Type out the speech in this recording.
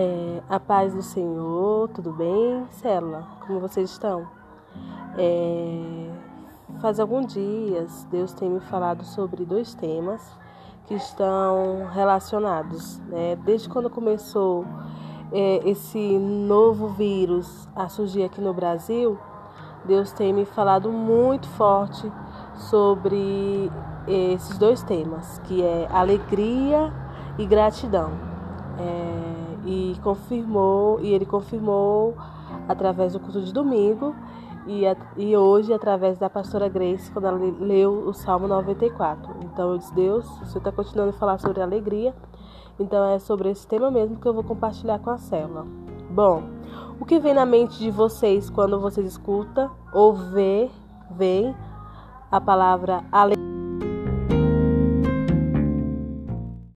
É, a paz do Senhor, tudo bem? Célula, como vocês estão? É, faz alguns dias Deus tem me falado sobre dois temas que estão relacionados. Né? Desde quando começou é, esse novo vírus a surgir aqui no Brasil, Deus tem me falado muito forte sobre esses dois temas, que é alegria e gratidão. É, e confirmou, e ele confirmou através do culto de domingo e, e hoje através da pastora Grace, quando ela leu o Salmo 94. Então eu disse, Deus, você está continuando a falar sobre alegria, então é sobre esse tema mesmo que eu vou compartilhar com a célula. Bom, o que vem na mente de vocês quando vocês escutam ou vê, veem a palavra alegria?